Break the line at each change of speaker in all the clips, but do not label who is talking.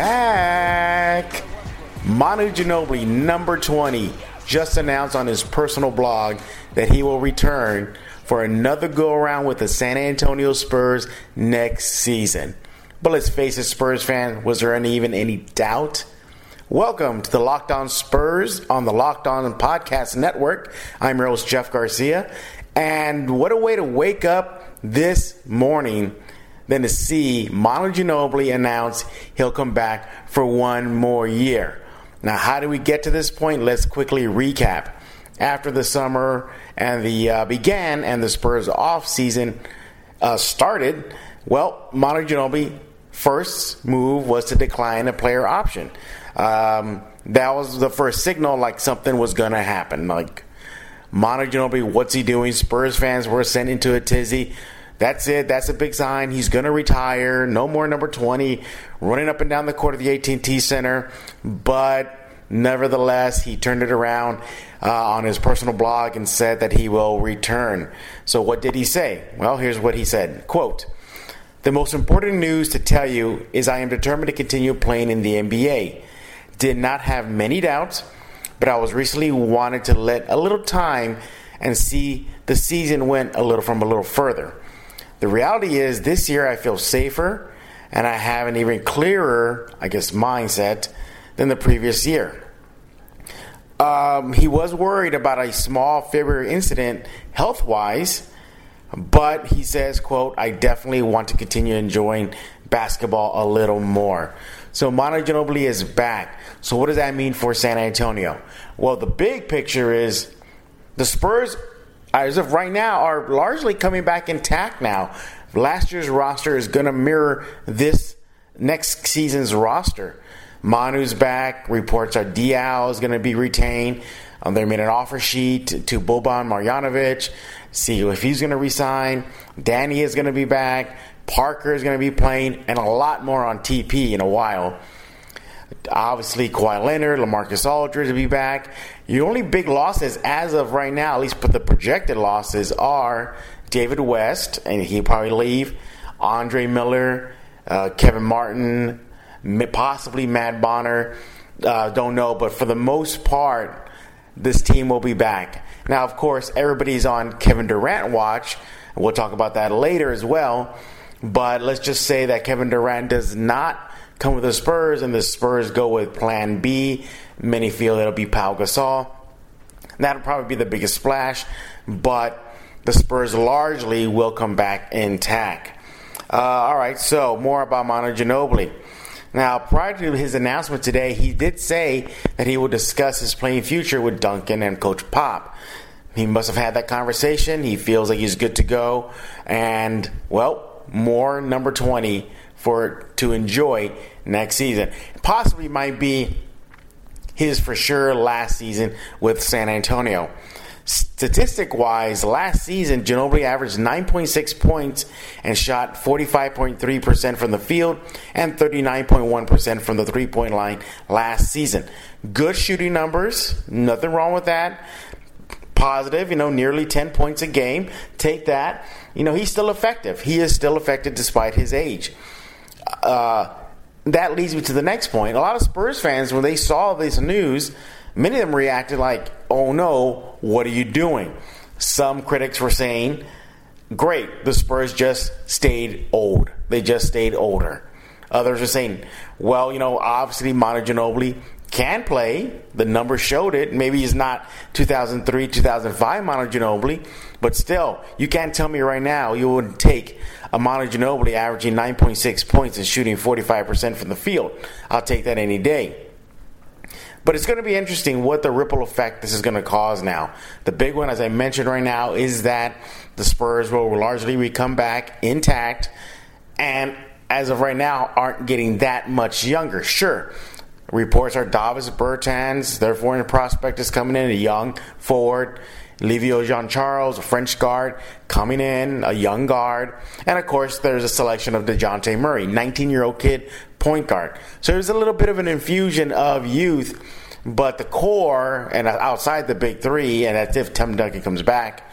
Back.
Manu Ginobili, number 20, just announced on his personal blog that he will return for another go around with the San Antonio Spurs next season. But let's face it, Spurs fan, was there any, even any doubt? Welcome to the Locked On Spurs on the Locked On Podcast Network. I'm your host, Jeff Garcia. And what a way to wake up this morning than to see Manu Ginobili announce he'll come back for one more year. Now, how do we get to this point? Let's quickly recap. After the summer and the uh, began and the Spurs off season uh, started, well, Manu Ginobili first move was to decline a player option. Um, that was the first signal like something was going to happen. Like Manu Ginobili, what's he doing? Spurs fans were sent into a tizzy. That's it. That's a big sign. He's going to retire. No more number 20 running up and down the court of the AT&T Center. But nevertheless, he turned it around uh, on his personal blog and said that he will return. So what did he say? Well, here's what he said. Quote, the most important news to tell you is I am determined to continue playing in the NBA. Did not have many doubts, but I was recently wanted to let a little time and see the season went a little from a little further. The reality is this year I feel safer and I have an even clearer, I guess, mindset than the previous year. Um, he was worried about a small February incident health wise, but he says, quote, I definitely want to continue enjoying basketball a little more. So Manu Ginobili is back. So what does that mean for San Antonio? Well, the big picture is the Spurs, as of right now, are largely coming back intact now. Last year's roster is going to mirror this next season's roster. Manu's back. Reports are Diaw is going to be retained. Um, they made an offer sheet to Boban Marjanovic. See if he's going to resign. Danny is going to be back. Parker is going to be playing, and a lot more on TP in a while. Obviously, Kawhi Leonard, Lamarcus Aldridge will be back. Your only big losses as of right now, at least but the projected losses, are David West, and he'll probably leave. Andre Miller, uh, Kevin Martin, possibly Matt Bonner. Uh, don't know, but for the most part, this team will be back. Now, of course, everybody's on Kevin Durant watch. We'll talk about that later as well. But let's just say that Kevin Durant does not come with the Spurs, and the Spurs go with Plan B. Many feel it'll be Pau Gasol. That'll probably be the biggest splash, but the Spurs largely will come back intact. Uh, all right, so more about Manu Ginobili. Now, prior to his announcement today, he did say that he will discuss his playing future with Duncan and Coach Pop. He must have had that conversation. He feels like he's good to go. And, well, more number 20 for to enjoy next season. Possibly might be his for sure last season with San Antonio. Statistic wise, last season, Ginobili averaged 9.6 points and shot 45.3% from the field and 39.1% from the three point line last season. Good shooting numbers, nothing wrong with that. Positive, you know, nearly 10 points a game. Take that. You know, he's still effective. He is still effective despite his age. Uh, that leads me to the next point. A lot of Spurs fans, when they saw this news, Many of them reacted like, oh no, what are you doing? Some critics were saying, great, the Spurs just stayed old. They just stayed older. Others are saying, well, you know, obviously Manu Ginobili can play. The numbers showed it. Maybe he's not 2003, 2005 Manu Ginobili, but still, you can't tell me right now you wouldn't take a Manu Ginobili averaging 9.6 points and shooting 45% from the field. I'll take that any day. But it's going to be interesting what the ripple effect this is going to cause now. The big one, as I mentioned right now, is that the Spurs will largely come back intact and, as of right now, aren't getting that much younger. Sure, reports are Davis Bertans, their foreign prospect, is coming in, a young forward. Livio Jean Charles, a French guard, coming in, a young guard. And of course, there's a selection of DeJounte Murray, 19 year old kid, point guard. So there's a little bit of an infusion of youth, but the core, and outside the big three, and as if Tim Duncan comes back,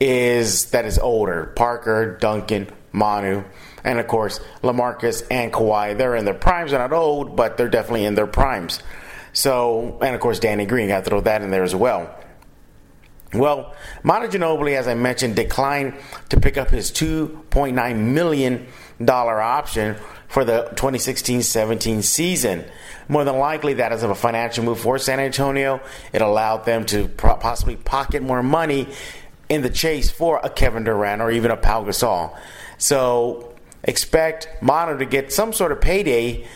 is that is older. Parker, Duncan, Manu, and of course, Lamarcus and Kawhi. They're in their primes. They're not old, but they're definitely in their primes. So, and of course, Danny Green, got to throw that in there as well. Well, Manu Ginobili, as I mentioned, declined to pick up his $2.9 million option for the 2016-17 season. More than likely, that is a financial move for San Antonio. It allowed them to possibly pocket more money in the chase for a Kevin Durant or even a Pau Gasol. So expect Manu to get some sort of payday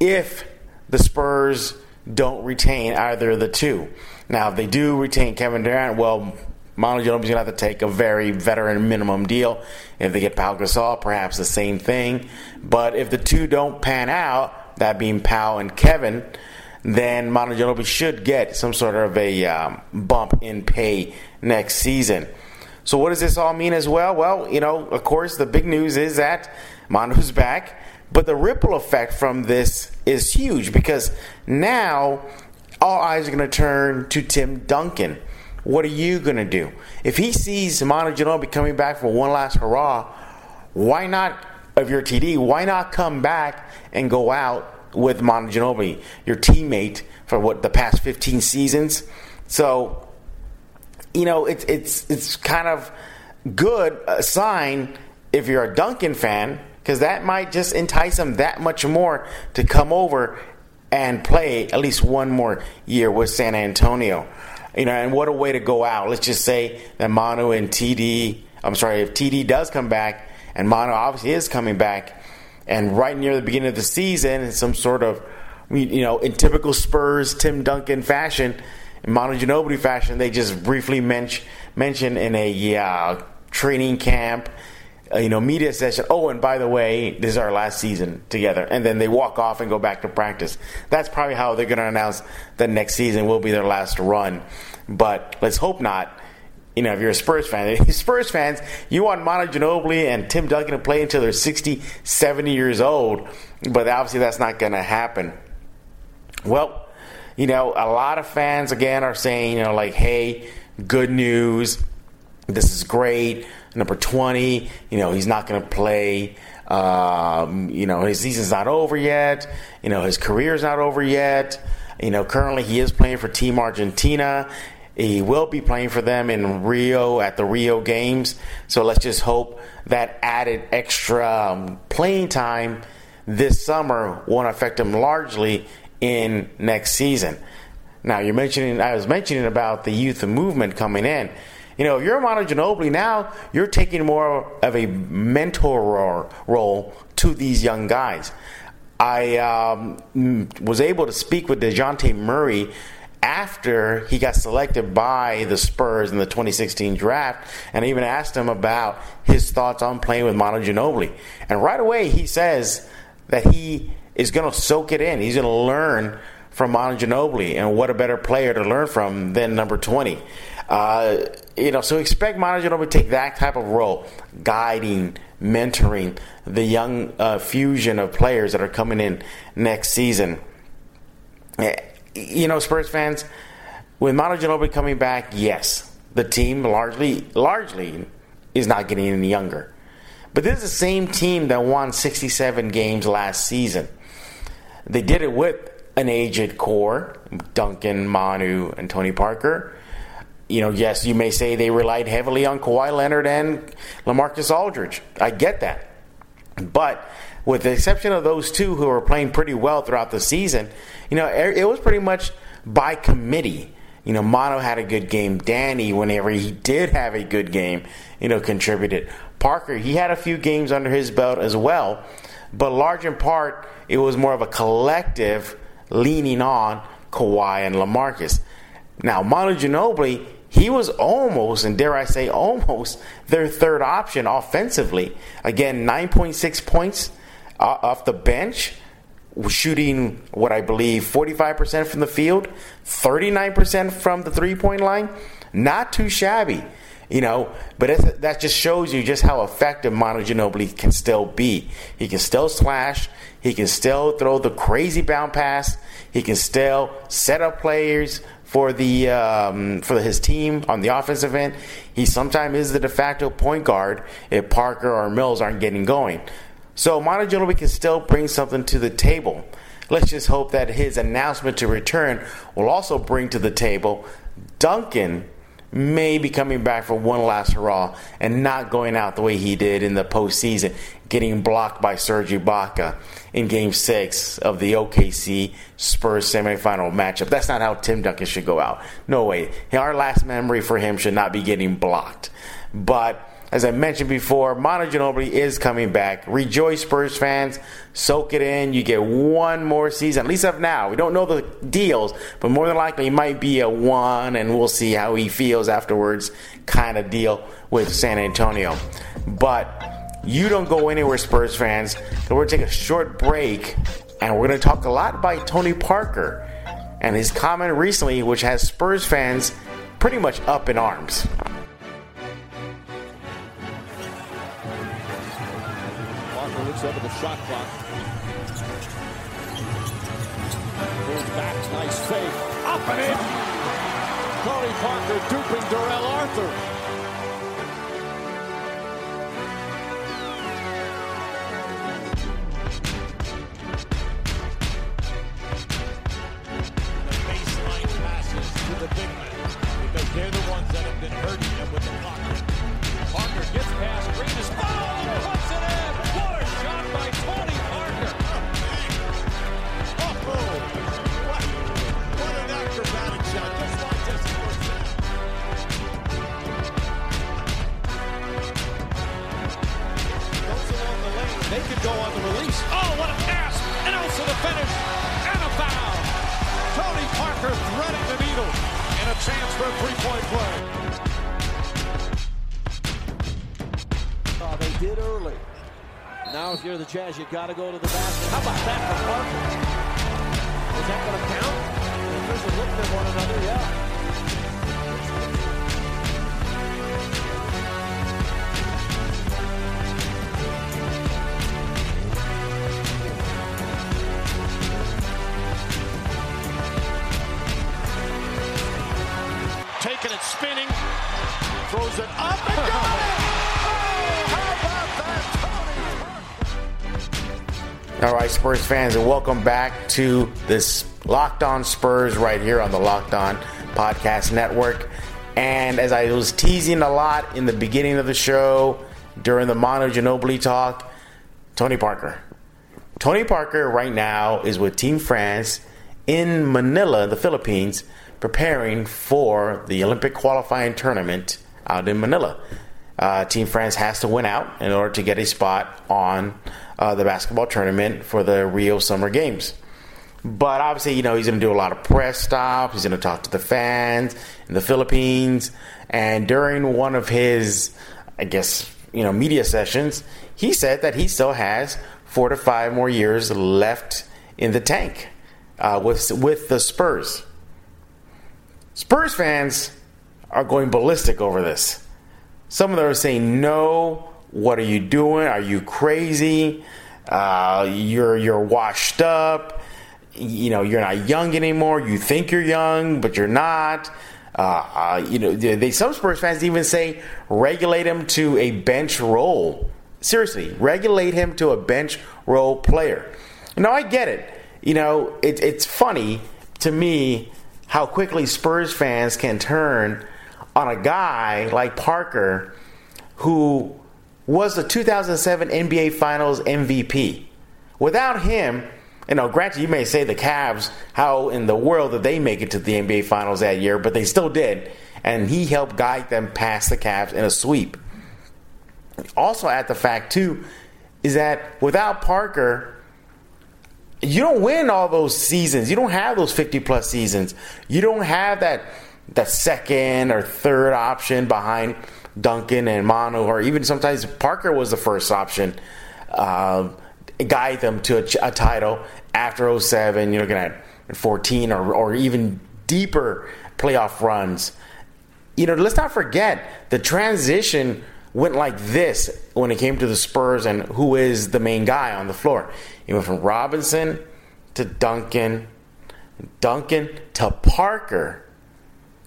if the Spurs don't retain either of the two. Now, if they do retain Kevin Durant, well, Manu Ginobili is going to have to take a very veteran minimum deal. If they get Pau Gasol, perhaps the same thing. But if the two don't pan out, that being Pau and Kevin, then Manu Ginobili should get some sort of a um, bump in pay next season. So what does this all mean as well? Well, you know, of course, the big news is that Manu's back, but the ripple effect from this is huge because now all eyes are going to turn to Tim Duncan. What are you going to do? If he sees Manu Ginobili coming back for one last hurrah, why not, of your TD, why not come back and go out with Manu Ginobili, your teammate for what, the past 15 seasons? So, you know, it's, it's, it's kind of good a sign if you're a Duncan fan because that might just entice him that much more to come over and play at least one more year with San Antonio. You know, and what a way to go out. Let's just say that Manu and TD, I'm sorry, if TD does come back, and Manu obviously is coming back, and right near the beginning of the season, in some sort of, you know, in typical Spurs Tim Duncan fashion, in Manu Ginobili fashion, they just briefly mention mention in a uh, training camp uh, you know, media session. Oh, and by the way, this is our last season together. And then they walk off and go back to practice. That's probably how they're going to announce that next season will be their last run. But let's hope not. You know, if you're a Spurs fan, Spurs fans, you want Manu Ginobili and Tim Duncan to play until they're 60, 70 years old. But obviously, that's not going to happen. Well, you know, a lot of fans, again, are saying, you know, like, hey, good news. This is great number 20, you know, he's not going to play. Um, you know, his season's not over yet. You know, his career's not over yet. You know, currently he is playing for Team Argentina. He will be playing for them in Rio at the Rio Games. So let's just hope that added extra um, playing time this summer won't affect him largely in next season. Now you're mentioning I was mentioning about the youth movement coming in. You know, if you're Manu Ginobili now, you're taking more of a mentor role to these young guys. I um, was able to speak with DeJounte Murray after he got selected by the Spurs in the 2016 draft, and I even asked him about his thoughts on playing with Manu Ginobili. And right away, he says that he is going to soak it in. He's going to learn from Manu Ginobili, and what a better player to learn from than number 20. Uh, you know, so expect Ginobili to take that type of role, guiding, mentoring the young uh, fusion of players that are coming in next season. Eh, you know, Spurs fans, with Manu Ginobili coming back, yes, the team largely, largely is not getting any younger. But this is the same team that won 67 games last season. They did it with an aged core Duncan, Manu, and Tony Parker. You know, yes, you may say they relied heavily on Kawhi Leonard and Lamarcus Aldridge. I get that. But with the exception of those two who were playing pretty well throughout the season, you know, er, it was pretty much by committee. You know, Manu had a good game. Danny, whenever he did have a good game, you know, contributed. Parker, he had a few games under his belt as well, but large in part, it was more of a collective leaning on Kawhi and Lamarcus. Now, Manu Ginobili, he was almost, and dare I say almost, their third option offensively. Again, 9.6 points uh, off the bench, shooting what I believe 45% from the field, 39% from the three point line. Not too shabby, you know, but that just shows you just how effective Manu Ginobili can still be. He can still slash, he can still throw the crazy bound pass, he can still set up players for the um, for his team on the offensive end. He sometimes is the de facto point guard if Parker or Mills aren't getting going. So Ginobili can still bring something to the table. Let's just hope that his announcement to return will also bring to the table Duncan may be coming back for one last hurrah and not going out the way he did in the postseason, getting blocked by Serge Ibaka in Game Six of the OKC Spurs semifinal matchup. That's not how Tim Duncan should go out. No way. Our last memory for him should not be getting blocked. But as I mentioned before, Manu Ginobili is coming back. Rejoice, Spurs fans. Soak it in. You get one more season, at least of now. We don't know the deals, but more than likely, it might be a one, and we'll see how he feels afterwards kind of deal with San Antonio. But you don't go anywhere, Spurs fans. So we're going to take a short break, and we're going to talk a lot about Tony Parker and his comment recently, which has Spurs fans pretty much up in arms.
Looks over the shot clock. Moves back, nice fake. Up and in. Tony Parker duping Darrell Arthur. the baseline passes to the big men because they're the ones that have been hurting them with the clock. Parker gets past Green is oh, three-point play. Oh, they did early. Now if you're the Jazz, you've got to go to the basket. How about that for Parker? Is that going to count? Are looking at one another, yeah. Up and got it!
All right, Spurs fans, and welcome back to this Locked On Spurs right here on the Locked On Podcast Network. And as I was teasing a lot in the beginning of the show during the Manu Ginobili talk, Tony Parker. Tony Parker right now is with Team France in Manila, the Philippines, preparing for the Olympic qualifying tournament out in Manila. Uh, Team France has to win out in order to get a spot on uh, the basketball tournament for the Rio Summer Games. But obviously, you know, he's going to do a lot of press stops. He's going to talk to the fans in the Philippines. And during one of his, I guess, you know, media sessions, he said that he still has four to five more years left in the tank uh, with with the Spurs. Spurs fans are going ballistic over this. Some of them are saying, "No, what are you doing? Are you crazy? Uh, you're you're washed up. You know, you're not young anymore. You think you're young, but you're not." Uh, uh, you know, they, some Spurs fans even say regulate him to a bench role. Seriously, regulate him to a bench role player. Now I get it. You know, it, it's funny to me how quickly Spurs fans can turn on a guy like Parker who was the 2007 NBA Finals MVP. Without him, you know, granted, you may say the Cavs, how in the world did they make it to the NBA Finals that year, but they still did. And he helped guide them past the Cavs in a sweep. Also, at the fact, too, is that without Parker, you don't win all those seasons. You don't have those 50 plus seasons. You don't have that that second or third option behind Duncan and Manu, or even sometimes Parker was the first option. Uh, guide them to a, a, title after 07. You're looking at 14 or, or even deeper playoff runs. You know, let's not forget the transition went like this when it came to the Spurs and who is the main guy on the floor. He went from Robinson to Duncan, Duncan to Parker.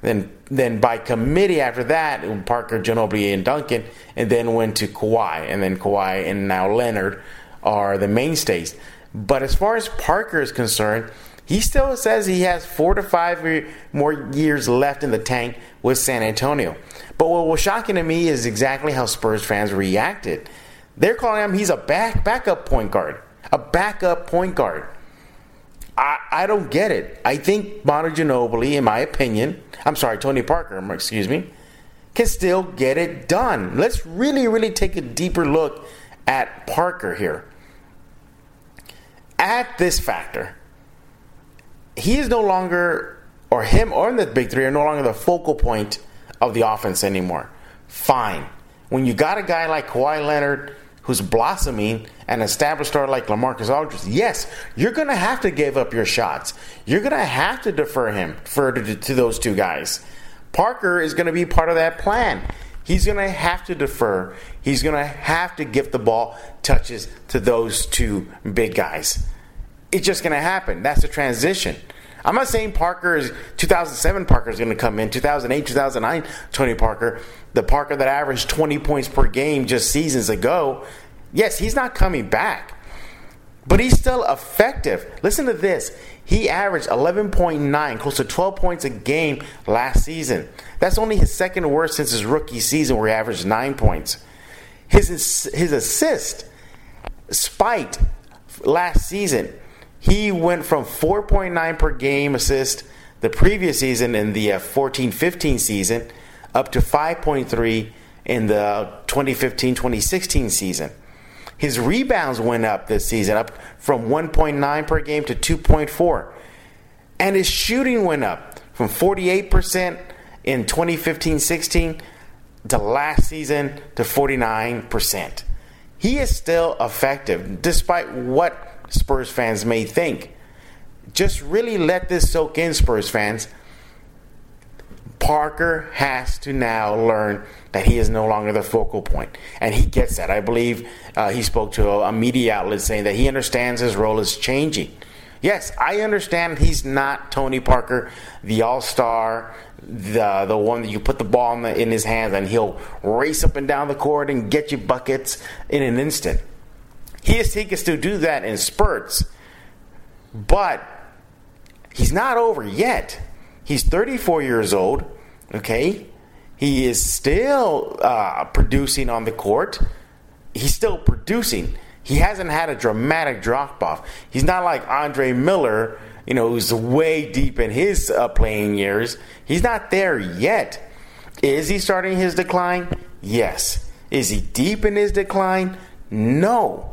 Then, then by committee after that, Parker, Ginobili, and Duncan, and then went to Kawhi, and then Kawhi and now Leonard are the mainstays. But as far as Parker is concerned, he still says he has four to five more years left in the tank with San Antonio. But what was shocking to me is exactly how Spurs fans reacted. They're calling him he's a back backup point guard, a backup point guard. I, I don't get it. I think Manu Ginobili, in my opinion, I'm sorry, Tony Parker, excuse me, can still get it done. Let's really, really take a deeper look at Parker here. At this factor, he is no longer, or him or the big three are no longer the focal point of the offense anymore. Fine. When you got a guy like Kawhi Leonard who's blossoming, an established star like LaMarcus Aldridge, yes, you're going to have to give up your shots. You're going to have to defer him further to, to those two guys. Parker is going to be part of that plan. He's going to have to defer. He's going to have to give the ball touches to those two big guys. It's just going to happen. That's the transition. I'm not saying Parker is 2007 Parker is going to come in 2008 2009 Tony Parker. The Parker that averaged 20 points per game just seasons ago yes he's not coming back. But he's still effective. Listen to this. He averaged 11.9 close to 12 points a game last season. That's only his second worst since his rookie season where he averaged 9 points. His his assist spiked last season he went from 4.9 per game assist the previous season in the 14 uh, 15 season up to 5.3 in the 2015 2016 season. His rebounds went up this season, up from 1.9 per game to 2.4. And his shooting went up from 48% in 2015 16 to last season to 49%. He is still effective despite what Spurs fans may think. Just really let this soak in, Spurs fans. Parker has to now learn that he is no longer the focal point, and he gets that. I believe uh, he spoke to a, a media outlet saying that he understands his role is changing. Yes, I understand he's not Tony Parker, the All Star, the the one that you put the ball in, the, in his hands and he'll race up and down the court and get you buckets in an instant. He, is, he can still do that in spurts, but he's not over yet. He's 34 years old, okay? He is still uh, producing on the court. He's still producing. He hasn't had a dramatic drop off. He's not like Andre Miller, you know, who's way deep in his uh, playing years. He's not there yet. Is he starting his decline? Yes. Is he deep in his decline? No.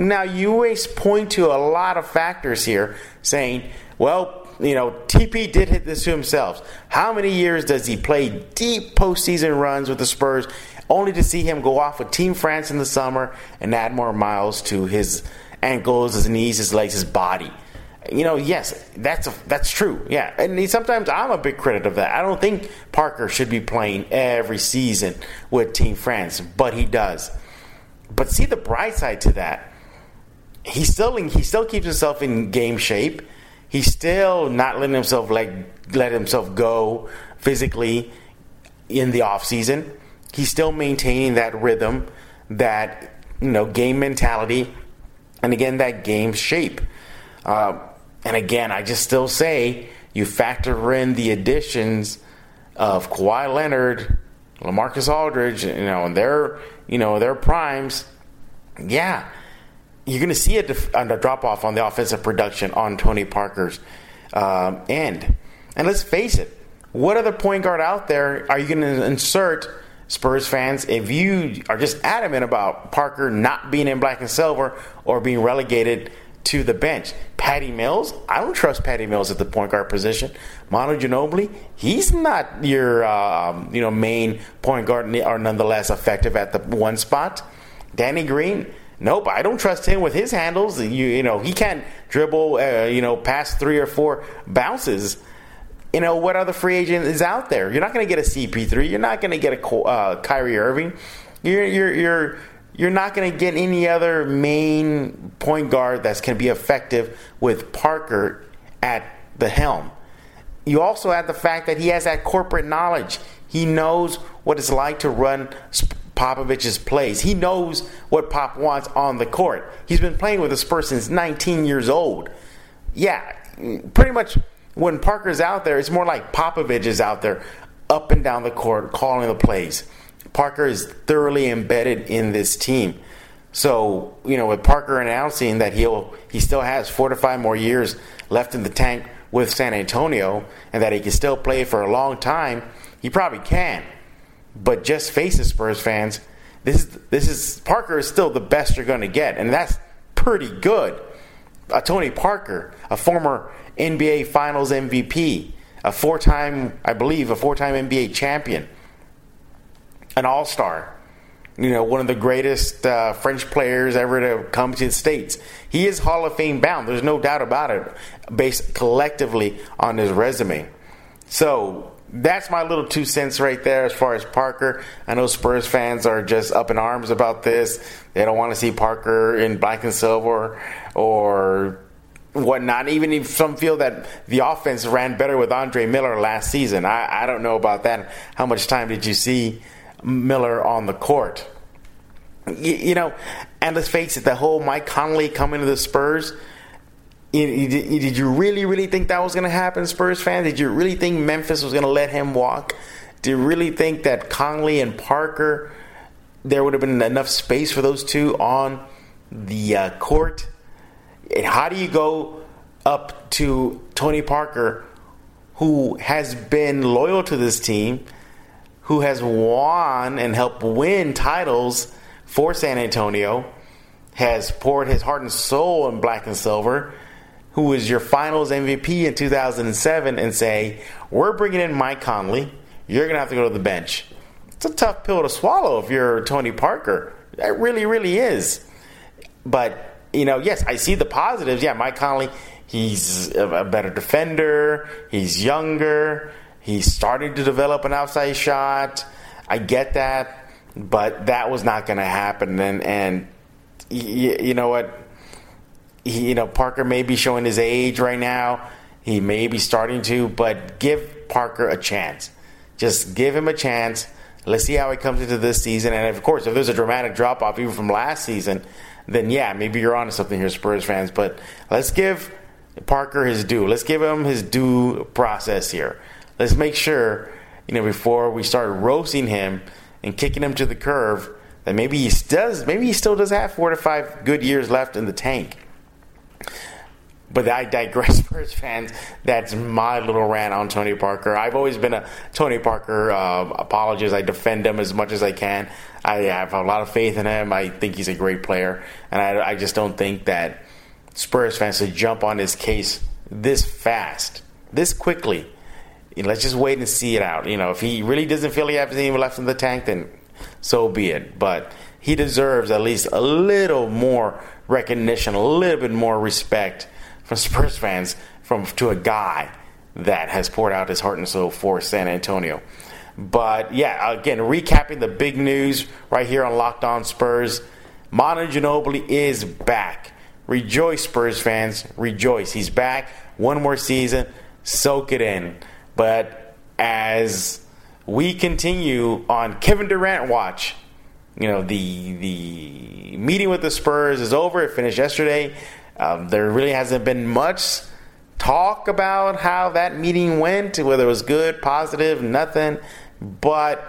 Now, you always point to a lot of factors here saying, well, you know, TP did hit this to himself. How many years does he play deep postseason runs with the Spurs only to see him go off with Team France in the summer and add more miles to his ankles, his knees, his legs, his body? You know, yes, that's a, that's true. Yeah, and sometimes I'm a big critic of that. I don't think Parker should be playing every season with Team France, but he does. But see the bright side to that. He still he still keeps himself in game shape. He's still not letting himself like let himself go physically in the off season. He's still maintaining that rhythm, that you know game mentality, and again that game shape. Uh, and again, I just still say you factor in the additions of Kawhi Leonard, LaMarcus Aldridge, you know, and their you know their primes. Yeah, you're going to see a, def- a, drop off on the offensive production on Tony Parker's um, end. And let's face it, what other point guard out there are you going to insert? Spurs fans, if you are just adamant about Parker not being in black and silver or being relegated to the bench. Patty Mills, I don't trust Patty Mills at the point guard position. Manu Ginobili, he's not your uh, you know main point guard or nonetheless effective at the one spot. Danny Green, nope, I don't trust him with his handles. You you know he can't dribble uh, you know past three or four bounces. You know what other free agent is out there? You're not going to get a CP3. You're not going to get a uh, Kyrie Irving. You're you're you're you're not going to get any other main point guard that's going to be effective with Parker at the helm. You also have the fact that he has that corporate knowledge. He knows what it's like to run Popovich's plays. He knows what Pop wants on the court. He's been playing with the Spurs since 19 years old. Yeah, pretty much when Parker's out there, it's more like Popovich is out there up and down the court calling the plays. Parker is thoroughly embedded in this team. So, you know, with Parker announcing that he'll he still has four to five more years left in the tank with San Antonio and that he can still play for a long time, he probably can. But just face it, Spurs fans, this is this is Parker is still the best you're going to get, and that's pretty good. A Tony Parker, a former NBA Finals MVP, a four-time, I believe, a four-time NBA champion an all star. You know, one of the greatest uh, French players ever to come to the States. He is Hall of Fame bound. There's no doubt about it, based collectively on his resume. So that's my little two cents right there as far as Parker. I know Spurs fans are just up in arms about this. They don't want to see Parker in black and silver or whatnot. Even if some feel that the offense ran better with Andre Miller last season. I, I don't know about that. How much time did you see Miller on the court. You, you, know, and let's face it, the whole Mike Conley coming to the Spurs. Did you really, really think that was going to happen, Spurs fan? Did you really think Memphis was going to let him walk? Do you really think that Conley and Parker, there would have been enough space for those two on the uh, court? And how do you go up to Tony Parker, who has been loyal to this team? who has won and helped win titles for San Antonio, has poured his heart and soul in black and silver, who was your finals MVP in 2007, and say, We're bringing in Mike Conley. You're going to have to go to the bench. It's a tough pill to swallow if you're Tony Parker. It really, really is. But, you know, yes, I see the positives. Yeah, Mike Conley, he's a better defender, he's younger. He's starting to develop an outside shot. I get that, but that was not going to happen. And and you, you know what? He, you know Parker may be showing his age right now. He may be starting to, but give Parker a chance. Just give him a chance. Let's see how he comes into this season. And of course, if there's a dramatic drop off even from last season, then yeah, maybe you're onto something here, Spurs fans. But let's give Parker his due. Let's give him his due process here. Let's make sure, you know, before we start roasting him and kicking him to the curve, that maybe he does, maybe he still does have four to five good years left in the tank. But I digress, Spurs fans. That's my little rant on Tony Parker. I've always been a Tony Parker uh, apologist. I defend him as much as I can. I have a lot of faith in him. I think he's a great player, and I, I just don't think that Spurs fans should jump on his case this fast, this quickly. You know, let's just wait and see it out. You know, if he really doesn't feel he has anything left in the tank, then so be it. But he deserves at least a little more recognition, a little bit more respect from Spurs fans from to a guy that has poured out his heart and soul for San Antonio. But yeah, again, recapping the big news right here on Locked On Spurs. Manu Ginobili is back. Rejoice, Spurs fans. Rejoice. He's back. One more season. Soak it in. But as we continue on Kevin Durant watch, you know, the the meeting with the Spurs is over. It finished yesterday. Um, there really hasn't been much talk about how that meeting went, whether it was good, positive, nothing. But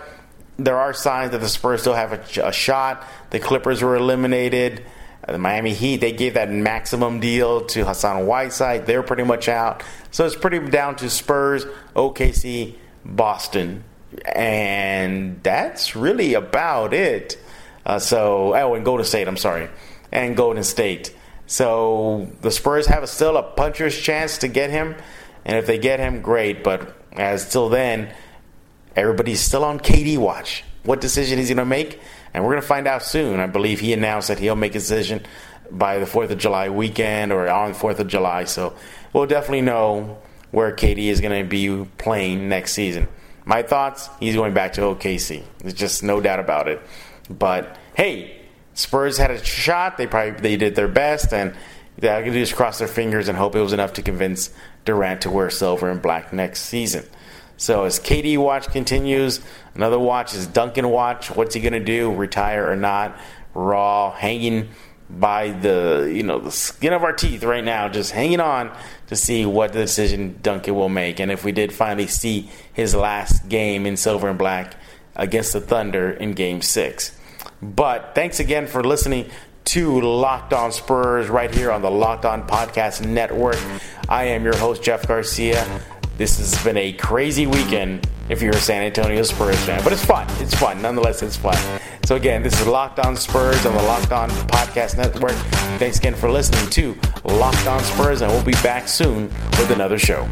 there are signs that the Spurs still have a, a shot. The Clippers were eliminated. The Miami Heat, they gave that maximum deal to Hassan Whiteside. They're pretty much out. So it's pretty down to Spurs, OKC, Boston. And that's really about it. Uh, so, oh, and Golden State, I'm sorry. And Golden State. So the Spurs have a, still a puncher's chance to get him. And if they get him, great. But as till then, everybody's still on KD watch. What decision he's going to make? And we're going to find out soon. I believe he announced that he'll make a decision by the 4th of July weekend or on the 4th of July. So we'll definitely know where KD is going to be playing next season. My thoughts, he's going back to OKC. There's just no doubt about it. But hey, Spurs had a shot. They probably they did their best, and they could just cross their fingers and hope it was enough to convince Durant to wear silver and black next season. So as KD watch continues, another watch is Duncan watch. What's he going to do? Retire or not? Raw, hanging by the you know the skin of our teeth right now, just hanging on to see what the decision Duncan will make, and if we did finally see his last game in silver and black against the Thunder in Game Six. But thanks again for listening to Locked On Spurs right here on the Locked On Podcast Network. I am your host Jeff Garcia. This has been a crazy weekend if you're a San Antonio Spurs fan, but it's fun. It's fun. Nonetheless, it's fun. So, again, this is Locked On Spurs on the Locked On Podcast Network. Thanks again for listening to Locked On Spurs, and we'll be back soon with another show.